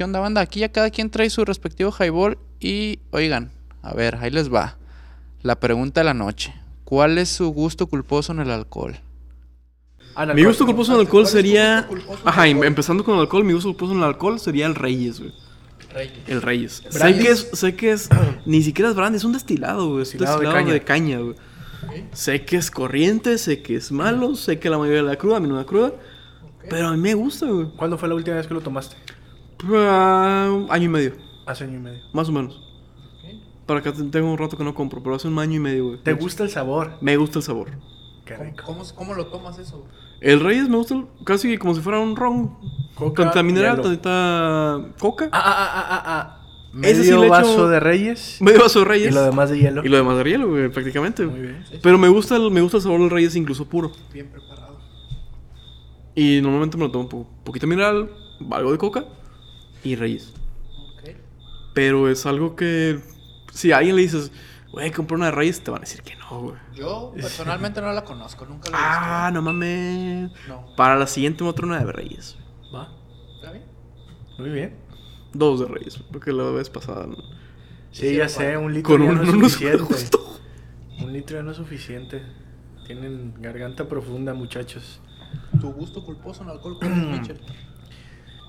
¿Qué onda, banda? Aquí ya cada quien trae su respectivo highball y oigan, a ver, ahí les va. La pregunta de la noche. ¿Cuál es su gusto culposo en el alcohol? Mi gusto culposo en el alcohol sería. Ajá, em- empezando con el alcohol, mi gusto culposo en el alcohol sería el Reyes, güey. El Reyes. Sé que es, sé que es. Ni siquiera es brandy, es un destilado, güey. Es un Destilado de destilado de caña. caña, güey. Sé que es corriente, sé que es malo, sé que la mayoría de la cruda, a mí no me da cruda. Pero a mí me gusta, güey. ¿Cuándo fue la última vez que lo tomaste? Ah, año y medio, Hace año y medio. más o menos. Para acá te- tengo un rato que no compro, pero hace un año y medio, güey. ¿Te gusta el sabor? Me gusta el sabor. Qué ¿Cómo, rico. cómo, cómo lo tomas eso? El Reyes me gusta casi como si fuera un ron. Coca, Tantita mineral, tantita coca. Ah, ah, ah, ah, ah. Ese sí Medio echo- vaso de Reyes. Medio vaso de Reyes. Y lo demás de hielo. Y lo demás de hielo, güey, prácticamente. Muy bien. Pero me gusta, el, me gusta el sabor del Reyes incluso puro. Bien preparado. Y normalmente me lo tomo un po- poquito mineral, algo de coca y Reyes. Ok. Pero es algo que si a alguien le dices, güey, compra una de Reyes, te van a decir que no, güey. Yo personalmente no la conozco, nunca la he Ah, no mames. visto. No. Para la siguiente me voy a traer una de Reyes. Va. ¿Está bien? Muy bien. Dos de Reyes, porque la vez pasada. ¿no? Sí, ya sé, un litro Con ya no es suficiente. Un litro ya no es suficiente. Tienen garganta profunda, muchachos. ¿Tu gusto culposo en alcohol Mitchell?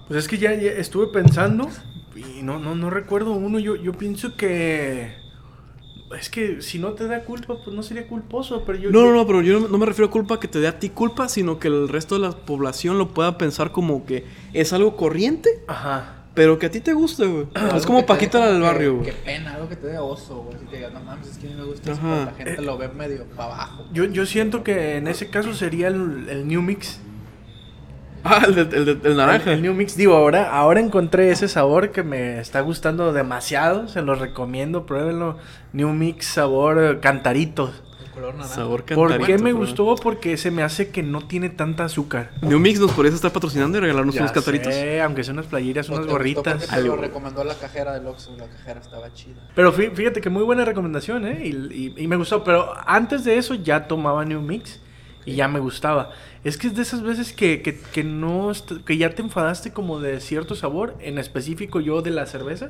Pues es que ya, ya estuve pensando y no, no, no recuerdo uno. Yo, yo pienso que. Es que si no te da culpa, pues no sería culposo. Pero yo. No, no, no, pero yo no, no me refiero a culpa que te dé a ti culpa, sino que el resto de la población lo pueda pensar como que es algo corriente, Ajá. pero que a ti te guste, güey. es Algo como Paquita la del barrio, Qué güey. pena, algo que te dé oso, güey. Si te digas, no mames, es que a mí me gusta eso, la gente lo ve medio para abajo. Yo, yo siento que en ese caso sería el, el New Mix. Ah, el, de- el de- el naranja. El, el New Mix, digo, ahora, ahora encontré ese sabor que me está gustando demasiado. Se los recomiendo, pruébenlo. New Mix sabor eh, cantarito. El color naranja. Sabor ¿Por cantarito, qué me bro. gustó? Porque se me hace que no tiene tanta azúcar. New Mix nos podrías estar patrocinando y regalarnos Ya unos cantaritos. sé, aunque sean unas playeras, ¿O unas gorritas. te Algo. lo recomendó la cajera del Oxxo, la cajera estaba chida. Pero fí- fíjate que muy buena recomendación, ¿eh? Y, y- y me gustó. Pero antes de eso ya tomaba New Mix y ya me gustaba. Es que es de esas veces que, que, que no que ya te enfadaste como de cierto sabor, en específico yo de la cerveza.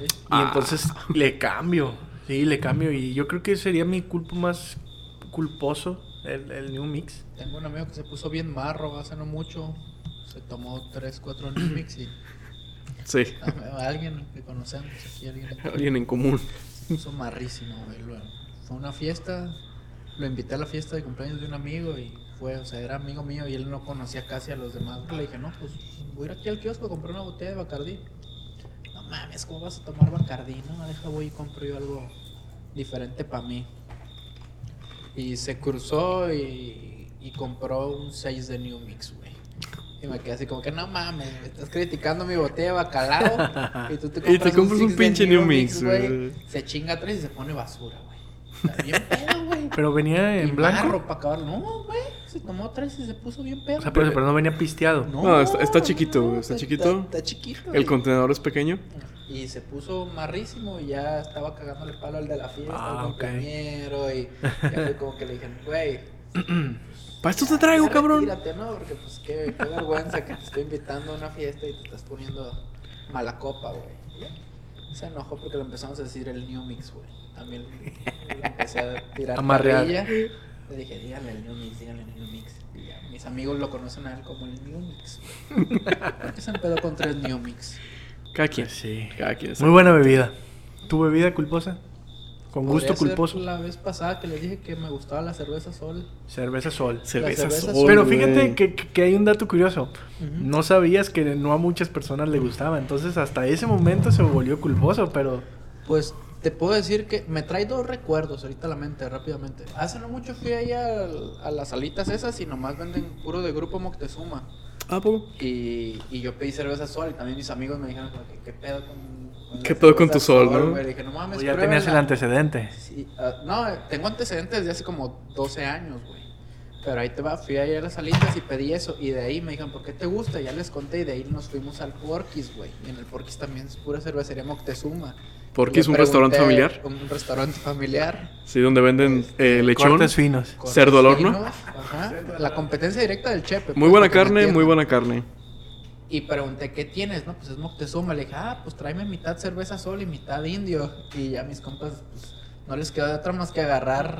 ¿ok? Y entonces le cambio. Sí, le cambio. Y yo creo que sería mi culpo más culposo, el, el New Mix. Tengo un amigo que se puso bien marro hace no mucho. Se tomó 3, 4 New Mix y Sí. a- alguien que conocemos aquí, alguien Alguien en común. se puso marrísimo, güey. Fue una fiesta, lo invité a la fiesta de cumpleaños de un amigo y fue, o sea, era amigo mío y él no conocía casi a los demás. Le dije, no, pues voy a ir aquí al kiosco a comprar una botella de Bacardí. No mames, ¿cómo vas a tomar Bacardí? No, deja, voy y compro yo algo diferente para mí. Y se cruzó y, y compró un 6 de New Mix, güey. Y me quedé así como que no mames, me estás criticando mi botella de bacalao y tú te Y te compras, compras un pinche New Mix, güey. Se chinga tres y se pone basura, güey. Está bien pedo, güey. Pero venía Y en blanco. marro pa' acabar. No, güey. Se tomó tres y se puso bien pedo. O sea, pero, pero no venía pisteado. No, está- está chiquito, güey, está chiquito. Está, chiquito. El y- contenedor es pequeño. y se puso marrísimo y ya estaba cagándole palo al de la fiesta, Ah, al compañero. Y ya fue como que le dije, güey. Para esto te traigo, cabrón. retírate, ¿no? Porque pues qué, qué vergüenza que te estoy invitando a una fiesta y te estás poniendo mala copa, güey. Se enojó porque le empezamos a decir el New Mix, güey. También le empecé a tirar Amarrear. Le dije, dígale el New Mix, dígale el New Mix. Y ya, mis amigos lo conocen a él como el New Mix. ¿Por qué se empedó con tres New Mix? Cada quien. Sí. Cada quien. Muy buena bebida. ¿Tu bebida culposa? Con gusto culposo. La vez pasada que les dije que me gustaba la cerveza sol. Cerveza Sol. Cerveza cerveza sol, Pero fíjate que, hay un dato curioso. No sabías que no a muchas personas le gustaba. Entonces hasta ese momento se volvió culposo, pero... Pues te puedo decir que me trae dos recuerdos ahorita a la mente, rápidamente. Hace no mucho fui ahí al- a, las salitas esas y nomás venden puro de grupo Moctezuma. ¿A poco? Y, y yo pedí cerveza sol y también mis amigos me dijeron qué pedo con... ¿Qué pedo con tu sol, no? güey?" Le dije, no mames, Pues ya tenías el pruébala". antecedente. Sí, ah, no, tengo antecedentes de hace como 12 años, güey. Pero ahí te va, fui ahí a las salitas y pedí eso. Y de ahí me dijeron, ¿por qué te gusta? Ya les conté y de ahí nos fuimos al Porquis, güey. Y en el Porquis también es pura cervecería Moctezuma. ¿Porquis un restaurante familiar? Un restaurante familiar. Sí, donde venden eh, lechón. Cortes finos. cerdo al horno. Ajá. La competencia directa del Chepe. Muy pues, buena carne, muy buena carne. Y pregunté, ¿qué tienes? No, pues es Moctezuma. Le dije, ah, pues tráeme mitad cerveza sol y mitad indio. Y ya mis compas, pues no les quedó de otra más que agarrar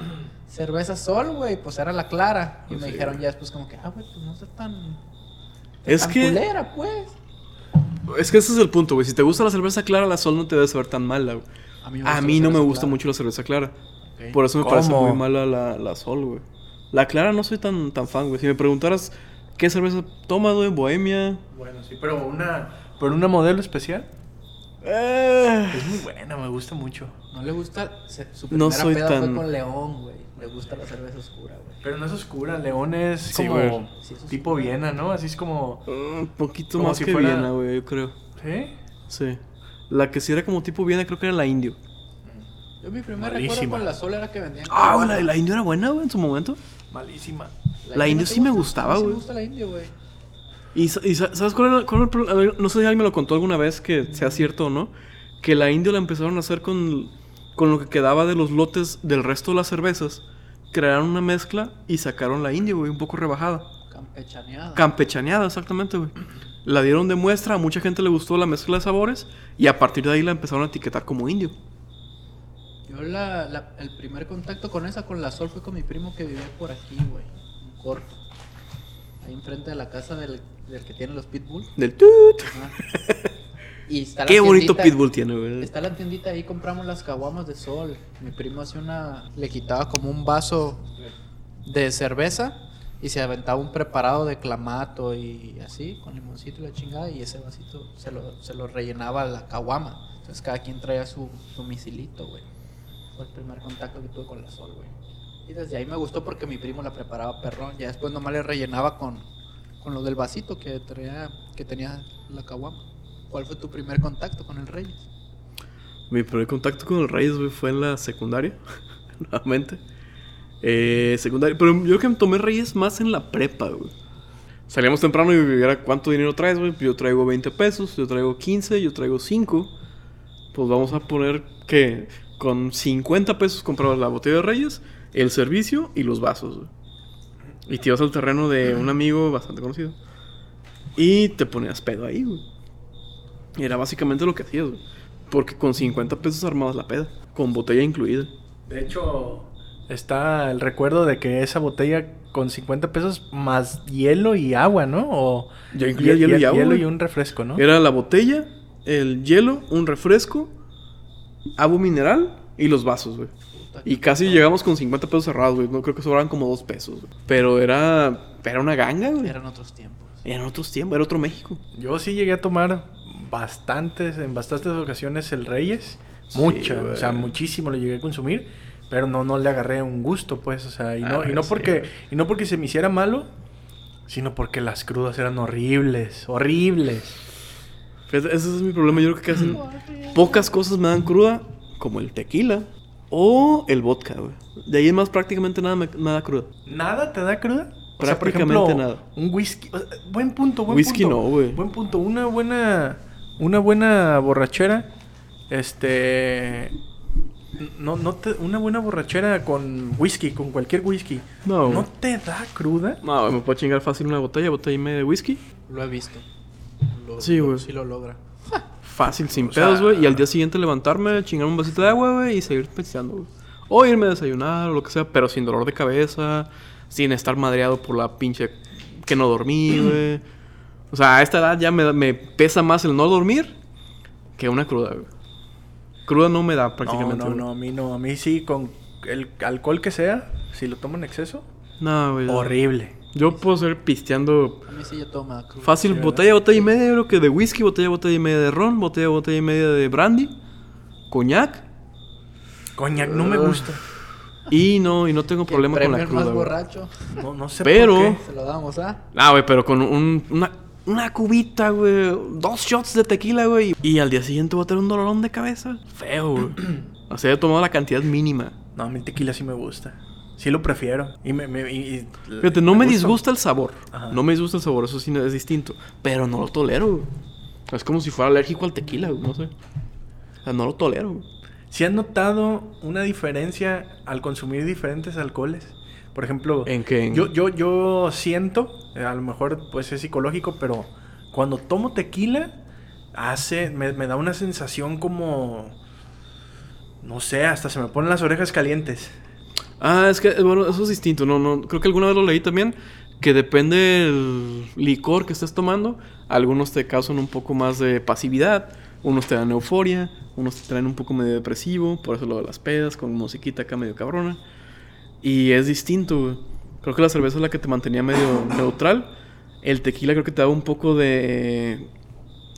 cerveza sol, güey, pues era la clara. Y me dijeron ya después como que, ah, güey, pues no sé tan... Es que... Culera, pues. Es que ese es el punto, güey. Si te gusta la cerveza clara, la sol no te debe saber tan mala, güey. A mí, no me gusta mucho la cerveza clara. Por eso me parece muy mala la, la sol, güey. La clara no soy tan, tan fan, güey. Si me preguntaras qué cerveza tomas, güey, Bohemia. Bueno, sí, pero una, pero una modelo especial. Eh. Es muy buena, me gusta mucho. No le gusta. Su primera no soy peda tan... fue con León, güey. Le gusta la cerveza oscura, güey. Pero no es oscura, León es como tipo Viena, ¿no? Así es como. Un poquito más que Viena, güey, yo creo. ¿Sí? Sí. La que sí era como tipo Viena, creo que era la Indio. Yo mi primer recuerdo con la sola era que vendían. Ah, la, la Indio era buena, güey, en su momento. Malísima. La, Indio sí me gustaba, güey. me gusta la Indio, güey. ¿Y, ¿sabes cuál era, cuál era el No sé si alguien me lo contó alguna vez, que sea cierto o no. Que la Indio la empezaron a hacer con, con lo que quedaba de los lotes del resto de las cervezas. Crearon una mezcla y sacaron la Indio, güey, un poco rebajada. Campechaneada. Campechaneada, exactamente, güey. La dieron de muestra, a mucha gente le gustó la mezcla de sabores y a partir de ahí la empezaron a etiquetar como indio. Yo la, el primer contacto con esa, con la Sol, fue con mi primo que vivía por aquí, güey, en corto. Ahí enfrente de la casa del, del que tiene los pitbull. Del tut. Y está Qué bonito pitbull tiene, güey. Está la tiendita ahí, compramos las caguamas de sol. Mi primo hacía una. Le quitaba como un vaso de cerveza y se aventaba un preparado de clamato y así, con limoncito y la chingada. Y ese vasito se lo, se lo rellenaba la caguama. Entonces cada quien traía su, su misilito, güey. Fue el primer contacto que tuve con la sol, güey. Y desde ahí me gustó porque mi primo la preparaba perrón. Ya después nomás le rellenaba con, con lo del vasito que, traía, que tenía la caguama. ¿Cuál fue tu primer contacto con el Reyes? Mi primer contacto con el Reyes, fue en la secundaria, nuevamente. Eh, secundaria, pero yo que tomé Reyes más en la prepa, güey. Salíamos temprano y era cuánto dinero traes, güey. Yo traigo 20 pesos, yo traigo 15, yo traigo 5. Pues vamos a poner que con 50 pesos comprabas la botella de Reyes, el servicio y los vasos, güey. Y te ibas al terreno de un amigo bastante conocido. Y te ponías pedo ahí, güey. Era básicamente lo que hacías, güey. Porque con 50 pesos armabas la peda, con botella incluida. De hecho, está el recuerdo de que esa botella con 50 pesos más hielo y agua, ¿no? O ya incluía hielo y, agua. Hielo y un refresco, ¿no? Era la botella, el hielo, un refresco, agua mineral y los vasos, güey. Y casi llegamos con 50 pesos cerrados, güey. No creo que sobraban como 2 pesos, güey. Pero era, era una ganga, güey. Eran otros tiempos. Eran otros tiempos, era otro México. Yo sí llegué a tomar bastantes, en bastantes ocasiones el Reyes. Mucho, o sea, muchísimo lo llegué a consumir. Pero no, no le agarré un gusto, pues, o sea, y no, ah, y no porque, y no porque se me hiciera malo, sino porque las crudas eran horribles, horribles. Ese es mi problema, yo creo que casi pocas cosas me dan cruda, como el tequila o el vodka, güey. De ahí es más prácticamente nada me, da cruda. ¿Nada te da cruda? Prácticamente nada. Un whisky. buen punto, buen whisky punto. no, güey. Buen punto. Una buena. Una buena borrachera. Este. No, no te, una buena borrachera con whisky, con cualquier whisky. No. ¿No te da cruda? No, me puedo chingar fácil una botella, botella y media de whisky. Lo he visto. sí, güey. Sí lo logra. Fácil, sin pedos, güey. Y al día siguiente levantarme, chingar un vasito de agua, güey, y seguir pensando, güey. O irme a desayunar o lo que sea, pero sin dolor de cabeza, sin estar madreado por la pinche que no dormí, güey. O sea, a esta edad ya me, me pesa más el no dormir que una cruda, güey. Cruda no me da prácticamente. No, no, no, a mí no. A mí sí, con el alcohol que sea, si lo tomo en exceso. No, güey. Horrible. Yo puedo ser pisteando. A mí sí yo tomo cruda. Fácil, botella, botella y media, creo que de whisky, botella, botella y media de ron, botella, botella y media de brandy, coñac. Coñac no me gusta. Y no, y no tengo problema con la cruda. más borracho. No, no sé pero, por qué. Se lo damos, ¿ah? Ah, güey, pero con un, una, una cubita, güey. Dos shots de tequila, güey. Y al día siguiente voy a tener un dolorón de cabeza. Feo, güey. o sea, he tomado la cantidad mínima. No, a mí el tequila sí me gusta. Sí lo prefiero. Y me, me- y- y- Fíjate, no me gusta. disgusta el sabor. Ajá. No me disgusta el sabor, eso sí es distinto. Pero no lo tolero, güey. Es como si fuera alérgico al tequila, güey, no sé. O sea, no lo tolero, güey. ¿Sí has notado una diferencia al consumir diferentes alcoholes? Por ejemplo, ¿En qué? Yo, yo, yo siento, eh, a lo mejor pues es psicológico, pero cuando tomo tequila, hace, me, me da una sensación como, no sé, hasta se me ponen las orejas calientes. Ah, es que, bueno, eso es distinto. No, no, creo que alguna vez lo leí también. Que depende del licor que estés tomando. Algunos te causan un poco más de pasividad. Unos te dan euforia. Unos te traen un poco medio depresivo. Por eso lo de las pedas, con musiquita acá medio cabrona. Y es distinto, güey. Creo que la cerveza es la que te mantenía medio neutral. El tequila creo que te daba un poco de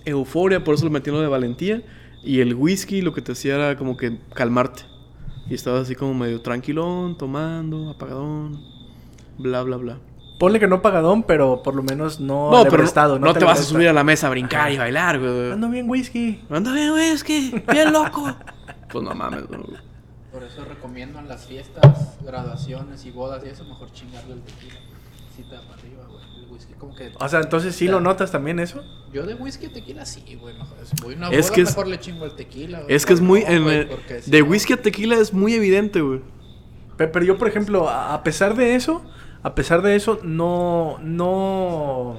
euforia, por eso lo lo de valentía. Y el whisky lo que te hacía era como que calmarte. Y estabas así como medio tranquilón, tomando, apagadón, bla, bla, bla. Ponle que no pagadón, pero por lo menos no No, pero alebrestado, no, te vas a subir a la mesa a brincar Ajá. y bailar, güey. Ando bien whisky. Anda bien, whisky, bien loco. pues no mames, no. Por eso recomiendo en las fiestas, graduaciones y bodas y eso, mejor chingarle el tequila. Da para arriba, güey. El whisky como que... O sea, entonces sí lo notas también eso. Yo de whisky tequila sí, güey. Mejor, si voy a una Es que es- mejor le chingo el tequila, güey. Es que es muy... no, en güey, el- porque si de whisky a tequila es muy evidente, güey. Pe- Pero yo, por ejemplo, a pesar de eso, a pesar de eso, no, no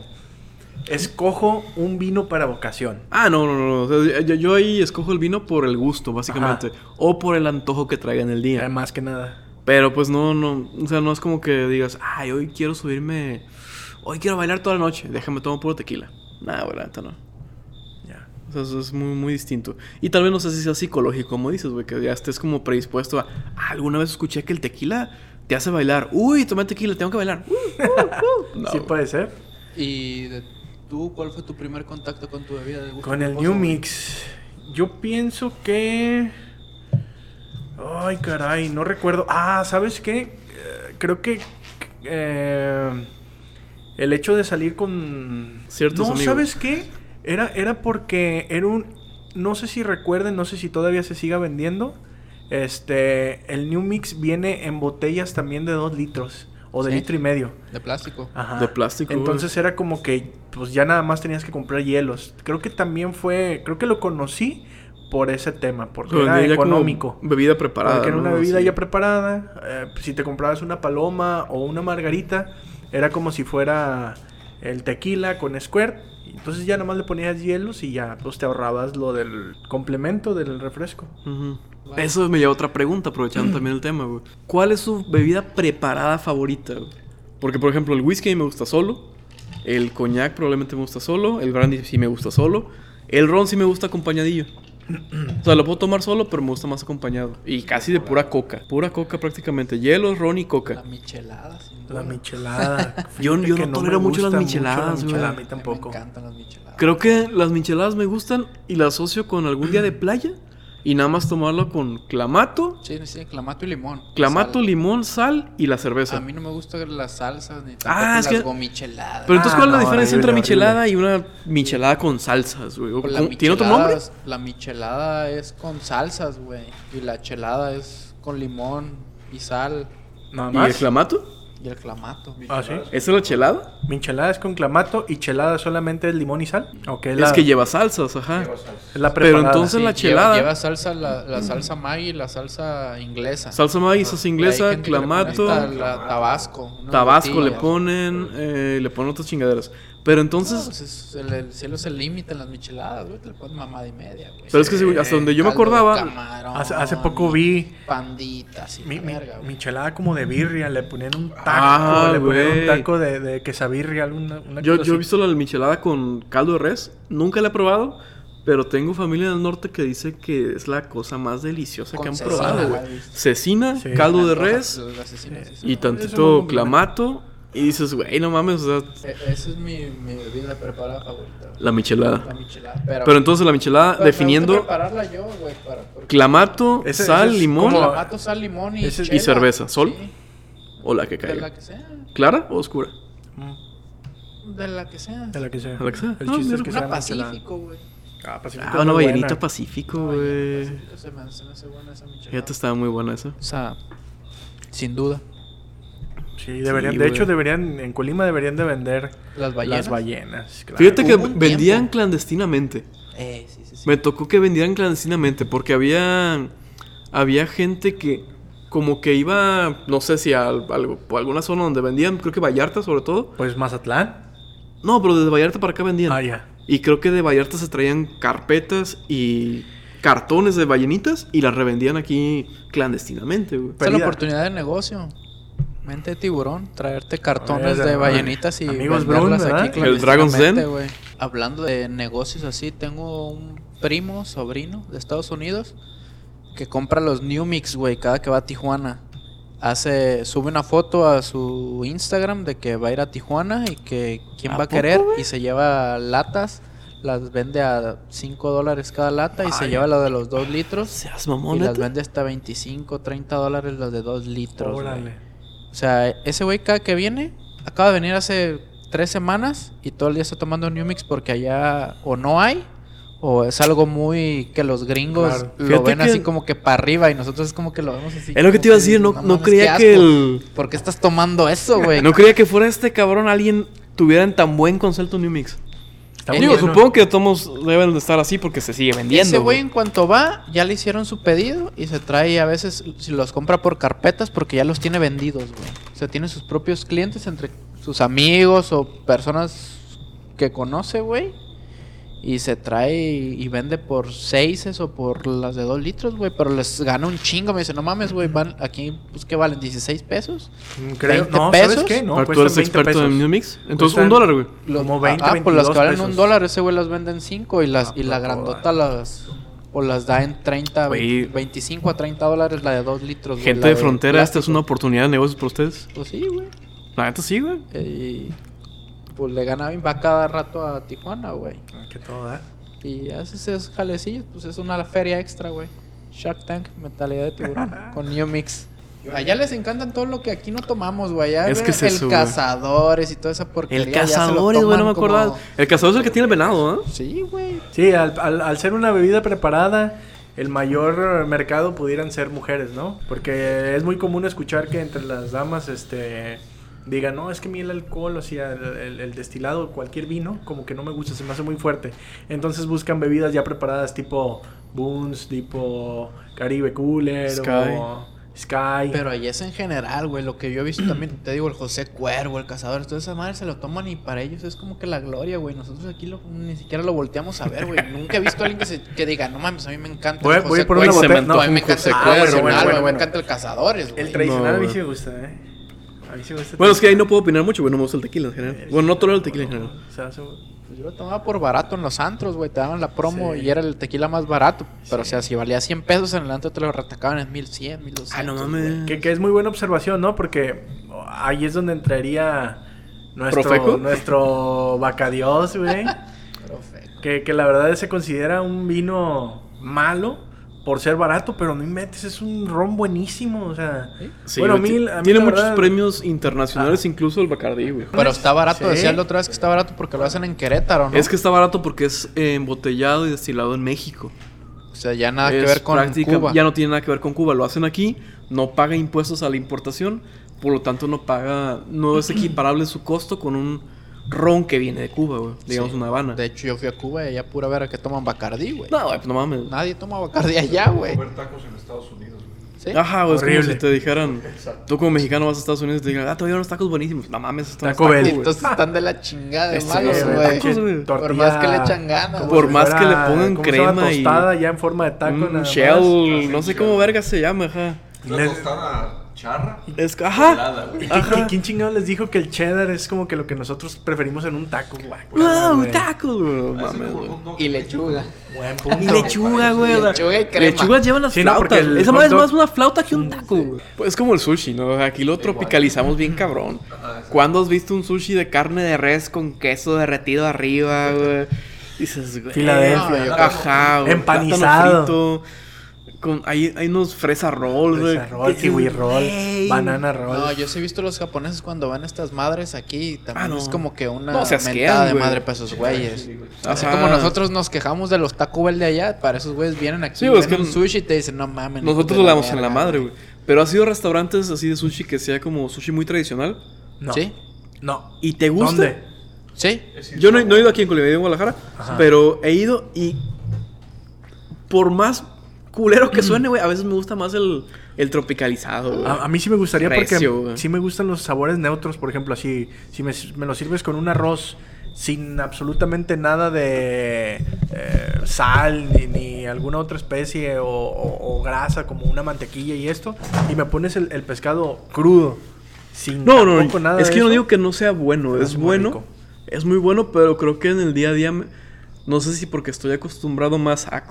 escojo un vino para ocasión. Ah, no, no, no. o sea, yo, yo ahí escojo el vino por el gusto, básicamente. O por el antojo que traiga en el día. Eh, más que nada. Pero pues no, no. O sea, no es como que digas, ay, hoy quiero subirme. Hoy quiero bailar toda la noche. Déjame tomar puro tequila. La neta no. Ya. O sea, eso es muy, muy distinto. Y tal vez no sé si sea psicológico, como dices, güey, que ya estés como predispuesto a. "Ah, alguna vez escuché que el tequila te hace bailar. Uy, tomé tequila, tengo que bailar. Uh, uh, uh". No, sí puede ser. ¿Y de tú cuál fue tu primer contacto con tu bebida de gusto Con el New? Mix. Yo pienso que. Ay, caray, no recuerdo. Ah, ¿sabes qué? Eh, creo que. eh, el hecho de salir con. Ciertos no, amigos. ¿sabes qué? Era, era porque era un. No sé si recuerden, no sé si todavía se siga vendiendo. Este. El New Mix viene en botellas también de 2 litros. O de Sí. litro y medio. De plástico. Ajá. De plástico, güey. Entonces era como que pues ya nada más tenías que comprar hielos. Creo que también fue, creo que lo conocí por ese tema, porque Lo era económico. Bebida preparada. Porque era una ¿no? bebida Sí. ya preparada. eh, si te comprabas una paloma o una margarita, era como si fuera el tequila con squirt. Entonces ya nada más le ponías hielos y ya pues te ahorrabas lo del complemento del refresco. Eso me lleva a otra pregunta, aprovechando también el tema, güey. ¿Cuál es su bebida preparada favorita, güey? Porque, por ejemplo, el whisky me gusta solo. El coñac probablemente me gusta solo. El brandy sí me gusta solo. El ron sí me gusta acompañadillo. O sea, lo puedo tomar solo, pero me gusta más acompañado. Y casi de pura coca. Pura coca prácticamente. Hielo, ron y La coca. michelada, sin La michelada. Yo- yo no me tolero mucho las micheladas, la güey. michelada, a mí tampoco. Me encantan las micheladas. Creo que las micheladas me gustan y las asocio con algún día de playa. Y nada más tomarlo con clamato, Sí, sí, clamato y limón. clamato, Sal. limón, sal y la cerveza. A mí no me gustan las salsas ni tampoco Ah, es las que- gomicheladas. Pero entonces, Ah, ¿cuál es la no, diferencia entre horrible, michelada y una michelada con salsas, güey? Pues la ¿Cómo- ¿Tiene otro michelada nombre? es- La michelada es con salsas, güey. Y la chelada es con limón y sal. Nada ¿Y el más. clamato? Y el clamato. Ah, sí. ¿Esa es la chelada? Michelada es con clamato y chelada solamente es limón y sal. Ok, Es la, que lleva salsas, ajá. es la Pero entonces la lleva- chelada. Lleva, salsa, la, la salsa Maggi y la salsa inglesa. Salsa maíz, salsa inglesa, clamato, hasta la tabasco. ¿no? tabasco le ponen, eh, le ponen otras chingaderas. Pero No, entonces, pues es- el, el cielo es el límite en las micheladas, güey. Te le pones mamada y media, güey. pero es que según- hasta donde yo me acordaba, camarón Hace, hace poco vi Panditas y mi, mi- verga, michelada como de birria. Le ponían un taco. Ah, le ponían un taco de, de quesabirria. Una, una yo, yo he visto la michelada con caldo de res. Nunca la he probado, pero tengo familia del norte que dice que es la cosa más deliciosa Con que han cecina, probado, güey. Cecina, Sí. caldo de res sí, sí. y tantito clamato. Y dices, güey, no mames, o sea, E- Esa es mi, mi bebida preparada favorita. güey. la michelada. La michelada. Pero, Pero entonces la michelada, pero me gusta definiendo prepararla yo, güey. para- porque- clamato, Ese- sal, ese es limón como- Clamato, sal, limón y Ese- y cerveza. ¿Sol? Sí, o la que de la caiga. que sea. ¿Clara o oscura? Mm, De la que sea. De la que sea. De la que sea. El Ah, chiste es que Una sea. Pacífico, güey. Ah, Pacífico Ah, una ballenita pacífico, No, güey. Pacífico se me, se me hace buena esa michelada. Fíjate, estaba muy buena esa. O sea, sin duda. Sí, deberían, Sí, de hecho deberían, en Colima deberían de vender Las ballenas. las ballenas. claro. Fíjate que vendían tiempo. clandestinamente. Eh, sí, sí, sí. Me tocó que vendieran clandestinamente porque había había gente que como que iba, no sé si a, alguna zona donde vendían, creo que Vallarta sobre todo. Pues Mazatlán. No, pero desde Vallarta para acá vendían. Ah, ya. Y creo que de Vallarta se traían carpetas y cartones de ballenitas y las revendían aquí clandestinamente, güey. Esa es la oportunidad de negocio. Mente de tiburón, traerte cartones de ballenitas y amigos venderlas Brun, aquí. El Dragon's Den. Hablando de negocios así, tengo un primo, sobrino de Estados Unidos que compra los New Mix, güey, cada que va a Tijuana. Hace, sube una foto a su Instagram de que va a ir a Tijuana y que quién ¿A va a querer y se lleva latas, las vende a 5 dólares cada lata y se lleva la de los 2 litros. Seas Y mamón, las neta. vende hasta 25, 30 dólares las de 2 litros. Órale. O sea, ese güey cada que viene, acaba de venir hace tres semanas y todo el día está tomando New Mix porque allá o no hay o es algo muy que los gringos Claro. lo Fíjate ven que- así como que para arriba y nosotros es como que lo vemos así. Es lo que te iba a decir, no, no creía que asco. el... ¿Por qué estás tomando eso, güey? No creía que fuera este cabrón alguien tuviera en tan buen concepto New Mix. Está Digo, bueno. supongo que todos deben de estar así porque se sigue vendiendo. Ese güey. en cuanto va, ya le hicieron su pedido y se trae a veces, si los compra por carpetas porque ya los tiene vendidos, güey. O sea, tiene sus propios clientes entre sus amigos o personas que conoce, güey. Y se trae y, vende por seises o por las de dos litros, güey. Pero les gana un chingo. Me dice, no mames, güey, van aquí, pues que valen 16 pesos. Mm, Creo, 20 no, ¿sabes pesos. qué? No, tú eres 20 experto pesos. en New Mix. Entonces, Cuestan- un dólar, güey. Como 20, ah, pues las que 22 valen pesos. un dólar, ese güey las vende en 5 y las Ah, y la grandota las o las da en 30, Güey. 25 a 30 dólares la de 2 litros. güey, Gente la de frontera, esta es plástico. una oportunidad de negocios para ustedes. Pues sí, güey. La neta sí, güey. Y pues le gana va cada rato a Tijuana, güey. Ah, Que todo da. Y haces esos jalecillos, pues es una feria extra, güey. Shark Tank, mentalidad de tiburón, con New Mix. Allá les encantan todo lo que aquí no tomamos, güey. Allá Es que es el eso, cazadores y toda esa porquería. El ya se lo cazador, güey, no me como- acordaba. El cazador es el que tiene el venado, ¿ah? Sí, güey. Sí, al, al- al ser una bebida preparada, el mayor mercado pudieran ser mujeres, ¿no? Porque es muy común escuchar que entre las damas, este, digan, no, es que a mí el alcohol, o sea, el, el- el destilado, cualquier vino, como que no me gusta, se me hace muy fuerte. Entonces buscan bebidas ya preparadas tipo Boons, tipo Caribe Cooler Sky. o Sky. Pero ahí es en general, güey. Lo que yo he visto también, te digo, el José Cuervo, el cazador, toda esa madre se lo toman y para ellos es como que la gloria, güey. Nosotros aquí lo- ni siquiera lo volteamos a ver, güey. Nunca he visto a alguien que, se, que diga, no mames, a mí me encanta. Voy el voy José a poner una Cuervo". botella- No, a mí me encanta el José Cuervo, Cuervo, bueno, güey, bueno, me encanta el cazadores, güey. el tradicional a mí sí me gusta, ¿eh? A mí sí me gusta. Bueno, es que ahí no puedo opinar mucho, güey. No me gusta el tequila en general. Bueno, no tolero el tequila en general. O sea, se- Pues yo lo tomaba por barato en los antros, güey. Te daban la promo Sí. y era el tequila más barato. Pero, Sí. o sea, si valía 100 pesos en el antro, te lo retacaban en 1100, 1200. Ah, no mames. Que, que es muy buena observación, ¿no? Porque ahí es donde entraría nuestro, ¿Profeco? nuestro Bacadios, güey. Que, que la verdad se considera un vino malo por ser barato, pero no inventes, es un ron buenísimo, o sea... Sí, bueno, a güey, mí, ti- a mí Tiene muchos verdad- premios internacionales, incluso el Bacardi, güey. Pero está barato, Sí. decía la otra vez que está barato porque lo hacen en Querétaro, ¿no? Es que está barato porque es eh, embotellado y destilado en México. O sea, ya nada que ver con práctica- Cuba. Ya no tiene nada que ver con Cuba. Lo hacen aquí, no paga impuestos a la importación, por lo tanto no paga, no es equiparable su costo con un ron que viene de Cuba, güey. Digamos Sí. una Habana. De hecho, yo fui a Cuba y allá pura vera que toman Bacardí, güey. No, güey, pues no mames. Nadie toma Bacardí allá, güey. comer tacos en Estados Unidos, güey. ¿Sí? Ajá, güey, es como si te dijeran, tú como mexicano vas a Estados Unidos y te digan, ah, todavía unos tacos buenísimos. No mames, estos Taco tacos. Entonces están de la chingada de Este, malos, güey, güey. tacos, güey. Por más que le echan ganas. Por si más que le pongan ¿cómo se llama? crema y- tostada ya en forma de taco Un nada más. shell, no sé cómo verga se llama, ajá. Una tostada charra. Es, ajá. Helada. ¿Y quién, quién chingado les dijo que el cheddar es como que lo que nosotros preferimos en un taco, güey? Wow, Güey. tacos, güey. Y lechuga. Buen punto. Y lechuga, güey. Lechuga y crema. Lechugas llevan las Sí, flautas. Esa madre es más una flauta que un taco, güey. Pues es como el sushi, ¿no? Aquí lo tropicalizamos bien cabrón. Ajá. ¿Cuándo has visto un sushi de carne de res con queso derretido arriba, güey? Dices, güey. Filadelfia. Ajá, güey. Empanizado. plátano frito. Con, hay, hay unos fresa rolls, güey. Fresa roll, kiwi roll, banana roll. No, yo sí he visto los japoneses cuando van estas madres aquí. También Ah, no. es como que una No, se asquean, mentada de madre para esos güeyes. Así Ajá. como nosotros nos quejamos de los Taco Bell de allá, para esos güeyes vienen aquí, Sí, es que un sushi y te dicen, no mames. Nosotros lo damos en la madre, güey. Pero ha sido restaurantes así de sushi que sea como sushi muy tradicional. No. ¿Sí? No. ¿Y te gusta? ¿Dónde? Sí. Yo no, no he ido aquí en Colombia, he ido en Guadalajara. Pero he ido y. Por más culero que suene, güey, a veces me gusta más el, el tropicalizado. A, a mí sí me gustaría Recio, porque güey. sí me gustan los sabores neutros, por ejemplo, así, si me, me lo sirves con un arroz sin absolutamente nada de eh, sal ni, ni alguna otra especie o, o- o grasa como una mantequilla y esto, y me pones el, el pescado crudo, sin No, no, tampoco nada es de que yo no digo que no sea bueno, es bueno. rico. Es muy bueno, pero creo que en el día a día, me- no sé si porque estoy acostumbrado más a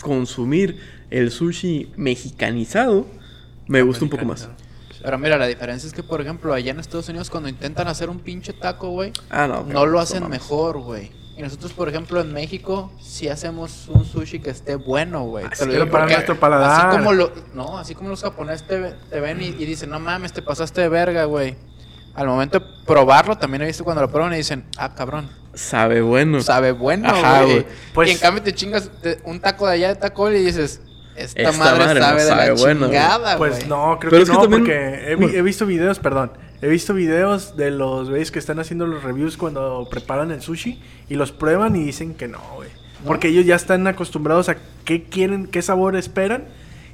consumir el sushi mexicanizado, me gusta un poco más. Pero mira, la diferencia es que, por ejemplo, allá en Estados Unidos cuando intentan hacer un pinche taco, güey, Ah, no. lo hacen mejor, güey. Y nosotros, por ejemplo, en México, sí hacemos un sushi que esté bueno, güey. Ah, Te sí, lo digo pero para porque nuestro paladar. Así como, lo, no, así como los japoneses te, te ven y, y dicen, no mames, te pasaste de verga, güey. Al momento de probarlo, también he visto cuando lo prueban y dicen, ah, cabrón, Sabe bueno. sabe bueno, güey. Pues- y en cambio te chingas te- un taco de allá de Taco y dices, esta, Esta madre, madre no sabe de sabe la bueno, chingada, güey. Pues no, creo Pero que es que no, también- porque he, vi- he visto videos, perdón, he visto videos de los güeyes que están haciendo los reviews cuando preparan el sushi y los prueban y dicen que no, güey. Porque ellos ya están acostumbrados a qué quieren, qué sabor esperan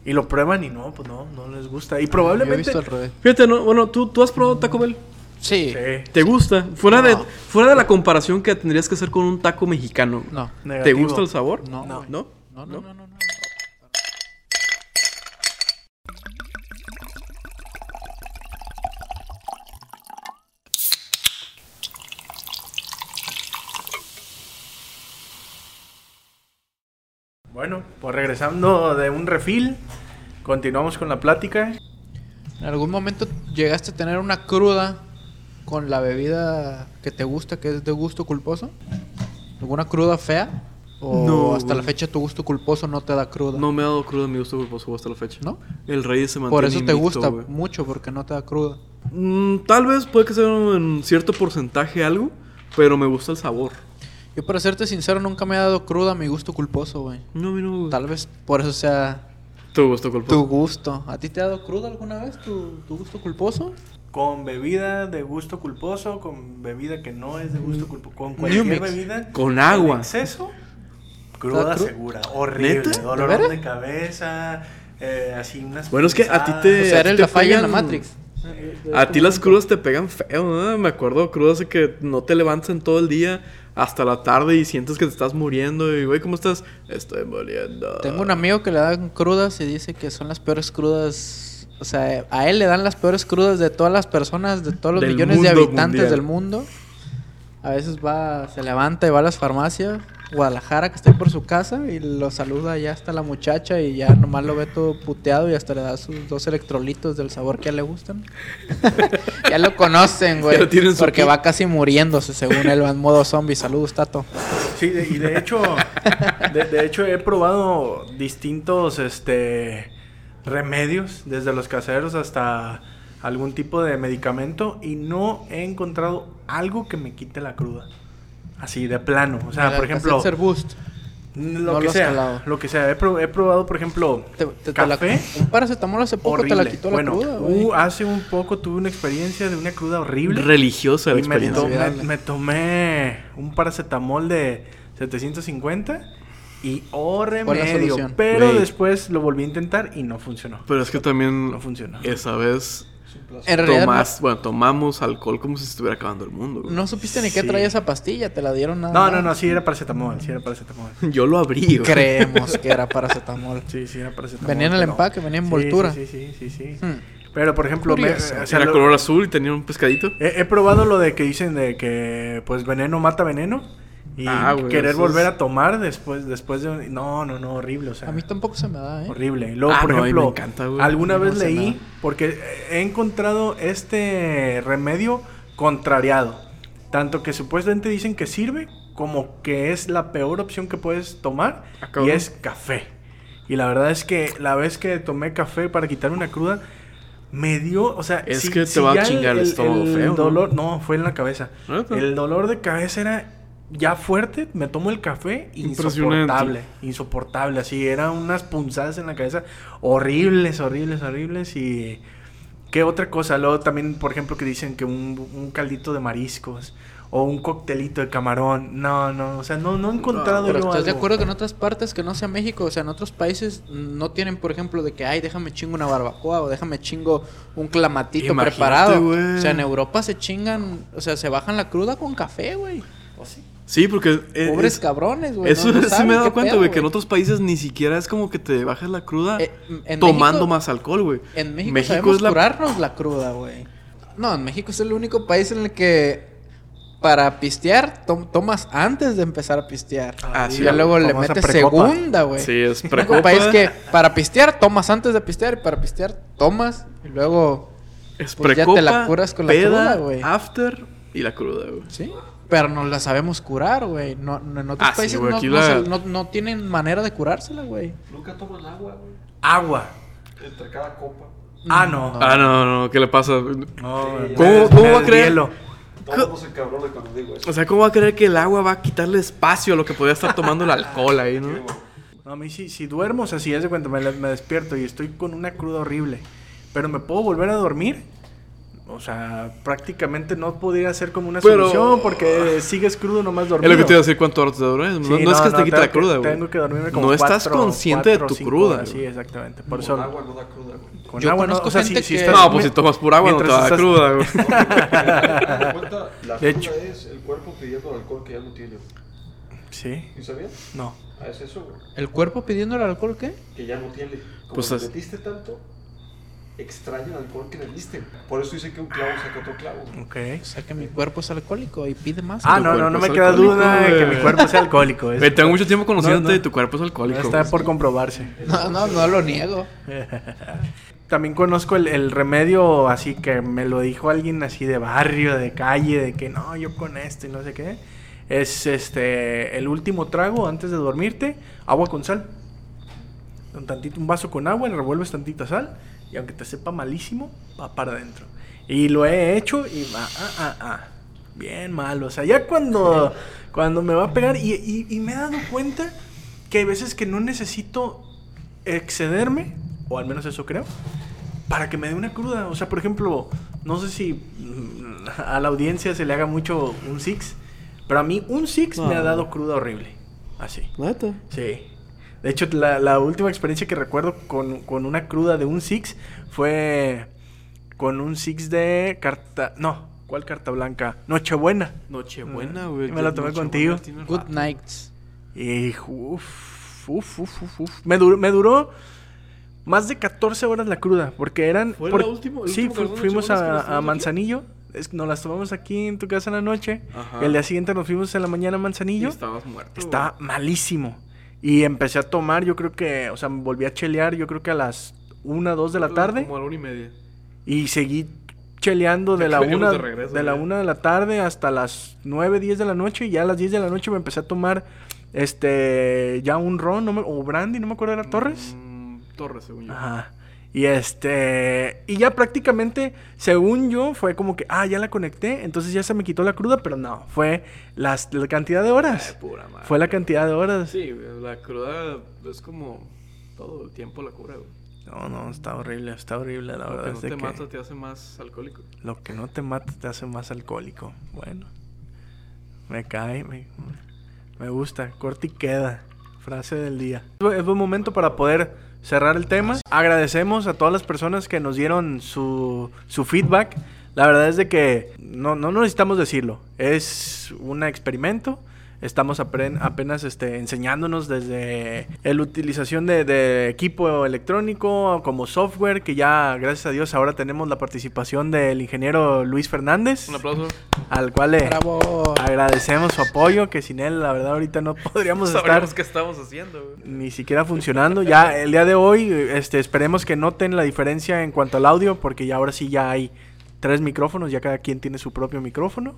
y lo prueban y no, pues no, no les gusta. Y Yo he probablemente... visto al revés. Fíjate, no, bueno, ¿tú, tú has probado Taco Bell. Sí. Sí. ¿Te gusta? Fuera, de, No. fuera de la comparación que tendrías que hacer con un taco mexicano. No. ¿Te Negativo. gusta el sabor? No. No. ¿No? No, no, no, no, no. Bueno, pues regresando de un refil, continuamos con la plática. ¿En algún momento llegaste a tener una cruda con la bebida que te gusta, que es de gusto culposo? ¿Alguna cruda fea? ¿O No, hasta la fecha tu gusto culposo no te da cruda? No me ha dado crudo mi gusto culposo hasta la fecha. ¿No? El rey se mantiene Por eso te invicto, gusta güey. mucho, porque no te da cruda. Mm, tal vez puede que sea en cierto porcentaje algo, pero me gusta el sabor. Yo, para serte sincero, nunca me ha dado cruda mi gusto culposo, güey. No, mí no. Tal vez por eso sea Tu gusto culposo. tu gusto. ¿A ti te ha dado cruda alguna vez tu, tu gusto culposo? Con bebida de gusto culposo, con bebida que no es de gusto culposo, con New cualquier Mix. bebida. Con agua. En exceso, cruda cru- segura. Horrible. ¿Neta? Dolor ¿De cabeza, eh, así unas Bueno, es que a ti te- o sea, a eres ti la falla en la Matrix. A ti las crudas te pegan feo, ¿no? Me acuerdo crudas de que no te levantas en todo el día hasta la tarde y sientes que te estás muriendo. Y, güey, ¿cómo estás? Estoy muriendo. Tengo un amigo que le dan crudas y dice que son las peores crudas. O sea, a él le dan las peores crudas de todas las personas, de todos los Del millones de habitantes mundial. del mundo. A veces va, se levanta y va a las farmacias, Guadalajara, que está ahí por su casa, y lo saluda ya hasta la muchacha y ya nomás lo ve todo puteado y hasta le da sus dos electrolitos del sabor que a él le gustan. ya lo conocen, güey. Porque kit. va casi muriéndose, según él, va en modo zombie. Saludos, Tato. Sí, de- y de hecho, de, de hecho he probado distintos este remedios, desde los caseros hasta algún tipo de medicamento y no he encontrado algo que me quite la cruda. Así de plano, o sea, por ejemplo, Alka-Seltzer Boost. lo no que lo sea, calado. lo que sea, he, pro- he probado, por ejemplo, Te- te- te la- café. un paracetamol hace poco te la horrible. quitó la bueno, cruda, uh, hace un poco tuve una experiencia de una cruda horrible. Religiosa la Y me, experiencia. to- me- tomé un paracetamol de 750 y oh remedio. Pero después lo volví a intentar y no funcionó. Pero es que también No funcionó. esa vez En realidad tomas, bueno, tomamos alcohol como si se estuviera acabando el mundo. no, güey. no supiste ni qué Sí. traía esa pastilla, te la dieron nada. No, no, no, sí era paracetamol, sí era paracetamol. Yo lo abrí, güey. Creemos que era paracetamol. Sí, sí era paracetamol. Venía en el empaque, venía en envoltura. Sí, sí, sí, sí. sí. Hmm. Pero por ejemplo, me- o sea, Era lo- color azul y tenía un pescadito. he, he probado lo de que dicen de que pues veneno mata veneno. Y Ah, güey, querer volver es- a tomar después, después de un- No, no, no, horrible, o sea. A mí tampoco se me da, ¿eh? Horrible. Y luego, Ah, por no, ejemplo, me encanta, güey. alguna vez no leí, nada. porque he encontrado este remedio contrariado. Tanto que supuestamente dicen que sirve, como que es la peor opción que puedes tomar, Ah, y es café. Y la verdad es que la vez que tomé café para quitar una cruda, me dio, o sea, Es que te va a chingar el estómago feo, ¿no? dolor, ¿no? fue en la cabeza. ¿Neta? El dolor de cabeza era ya fuerte, me tomo el café, insoportable, insoportable, así, eran unas punzadas en la cabeza horribles, horribles, horribles y qué otra cosa, luego también, por ejemplo, que dicen que un, un caldito de mariscos o un coctelito de camarón, no, no, o sea, no, no he encontrado Pero yo ¿estás de acuerdo que en otras partes que no sea México, o sea, en otros países no tienen, por ejemplo, de que, ay, déjame chingo una barbacoa o déjame chingo un clamatito Imagínate, preparado? O sea, en Europa se chingan, o sea, se bajan la cruda con café, güey. Sí, porque. eh, Pobres es- cabrones, güey. Eso no- no sí saben me he dado cuenta, güey, que en otros países ni siquiera es como que te bajas la cruda Eh, en tomando México- más alcohol, güey. En México, México sabemos es la- curarnos la cruda, güey. No, en México es el único país en el que para pistear tom- tomas antes de empezar a pistear. Ah, y sí, ya luego le metes segunda, güey. Sí, es El único precopa. país que para pistear tomas antes de pistear y para pistear tomas y luego Es pues ya te la curas con la peda, cruda, güey. after y la cruda, güey. sí. Pero no la sabemos curar, güey. No, no- en otros Ah, sí, países no, aquí no la- se- no- no tienen manera de curársela, güey. Nunca toman agua, güey. Agua. Entre cada copa. Ah, no. Ah, no, no, ¿qué le pasa? No, ¿Cómo- cómo va a creer? Todo cuando digo eso. O sea, ¿cómo va a creer que el agua va a quitarle espacio a lo que podría estar tomando el alcohol ahí, no? No, a mí sí, si duermo, o sea, si ya se cuenta, me, me despierto y estoy con una cruda horrible, pero me puedo volver a dormir, o sea, prácticamente no podría ser como una Pero- solución porque sigues crudo nomás Es dormido. lo que te iba a decir cuánto horas te duras. No, Sí, no es que te quite la cruda, güey. Tengo que dormirme como No estás cuatro- consciente de cuatro o tu cinco cruda, horas, Sí, exactamente. Por Con eso. agua no da cruda, güey. Con Yo agua no, o sea, si, si estás- No, pues si tomas pura agua no te da estás- cruda, güey. Te la De cruda hecho. es el cuerpo pidiendo el alcohol que ya no tiene. Sí, ¿Y sabías? no. Ah, es eso, güey. ¿El cuerpo pidiendo el alcohol qué? Que ya no tiene. Como Pues es- metiste tanto, extraña el alcohol que le diste. Por eso dice que un clavo saca otro clavo. Ok. O sea, que mi cuerpo es alcohólico y pide más. Ah, no, no, no me queda duda de que mi cuerpo sea alcohólico. es- Güey, tengo mucho tiempo conociéndote No, no. y tu cuerpo es alcohólico. Está güey. por comprobarse. No, no, no lo niego. También conozco el, el remedio así que me lo dijo alguien así de barrio, de calle, de que no, yo con esto y no sé qué. Es este el último trago antes de dormirte, agua con sal. Un tantito, un vaso con agua, le revuelves tantita sal y aunque te sepa malísimo, va para adentro. Y lo he hecho y va, ah, ah, ah, bien malo. O sea, ya cuando, cuando me va a pegar y, y- y me he dado cuenta que hay veces que no necesito excederme, o al menos eso creo, para que me dé una cruda. O sea, por ejemplo, no sé si mm, a la audiencia se le haga mucho un six, pero a mí un six me ha No. dado cruda horrible. Así. Neta. Sí. De hecho, la, la última experiencia que recuerdo con, con una cruda de un Six fue con un Six de carta... No, ¿cuál carta blanca? Nochebuena. Nochebuena, güey. Me la tomé contigo. Good nights. Y uf, uf, uf, uf, uf. Me, duró, me duró más de 14 horas la cruda, porque eran... ¿Fue por- la última- el sí, fu- fuimos a, a? Manzanillo. Es- nos las tomamos aquí en tu casa en la noche. Ajá. Y al día siguiente nos fuimos en la mañana a Y Manzanillo. estabas muerto. Está malísimo. Y empecé a tomar, yo creo que, o sea, me volví a chelear, yo creo que a las 1, 2 de la tarde. Como a la una y media. Y seguí cheleando de la que veníamos 1 de la una de la tarde hasta las 9, 10 de la noche. Y ya a las 10 de la noche me empecé a tomar, este, ya un ron, no me- o brandy, no me acuerdo, ¿era Torres? Mm, Torres, según yo. Ajá. Y este, y ya prácticamente, según yo, fue como que, ah, ya la conecté, entonces ya se me quitó la cruda, pero no, fue las, la cantidad de Ay, horas. pura madre. Fue la cantidad de horas. Sí, la cruda es como todo el tiempo la cura, güey. No, no, está horrible, está horrible, la Lo verdad. que es no de te que mata te hace más alcohólico. Lo que no te mata te hace más alcohólico. Bueno, me cae, me, me gusta. Corta y queda. Frase del día. Es buen momento para poder cerrar el tema. Agradecemos a todas las personas que nos dieron su, su feedback. La verdad es de que no, no necesitamos decirlo. Es un experimento. Estamos apenas este, enseñándonos desde la utilización de, de equipo electrónico como software, que ya, gracias a Dios, ahora tenemos la participación del ingeniero Luis Fernández, Un aplauso. al cual le Bravo. agradecemos su apoyo, que sin él, la verdad, ahorita no podríamos estar Sabríamos qué estamos haciendo, güey. ni siquiera funcionando. Ya el día de hoy, este, esperemos que noten la diferencia en cuanto al audio, porque ya ahora sí ya hay tres micrófonos, ya cada quien tiene su propio micrófono.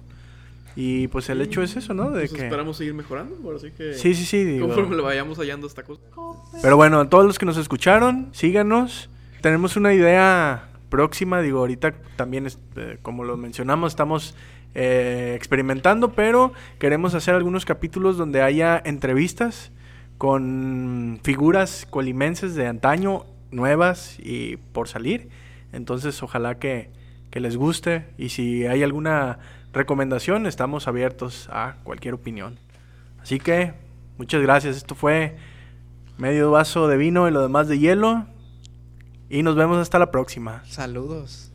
Y pues el hecho es eso, ¿no? De Pues que... esperamos seguir mejorando, ahora sí que... Sí, sí, sí. digo. Conforme le vayamos hallando esta cosa. Pero bueno, a todos los que nos escucharon, síganos. Tenemos una idea próxima, digo, ahorita también, eh, como lo mencionamos, estamos eh, experimentando, pero queremos hacer algunos capítulos donde haya entrevistas con figuras colimenses de antaño, nuevas y por salir. Entonces, ojalá que, que les guste y si hay alguna recomendación, estamos abiertos a cualquier opinión. Así que, muchas gracias. Esto fue medio vaso de vino y lo demás de hielo. Y nos vemos hasta la próxima. Saludos.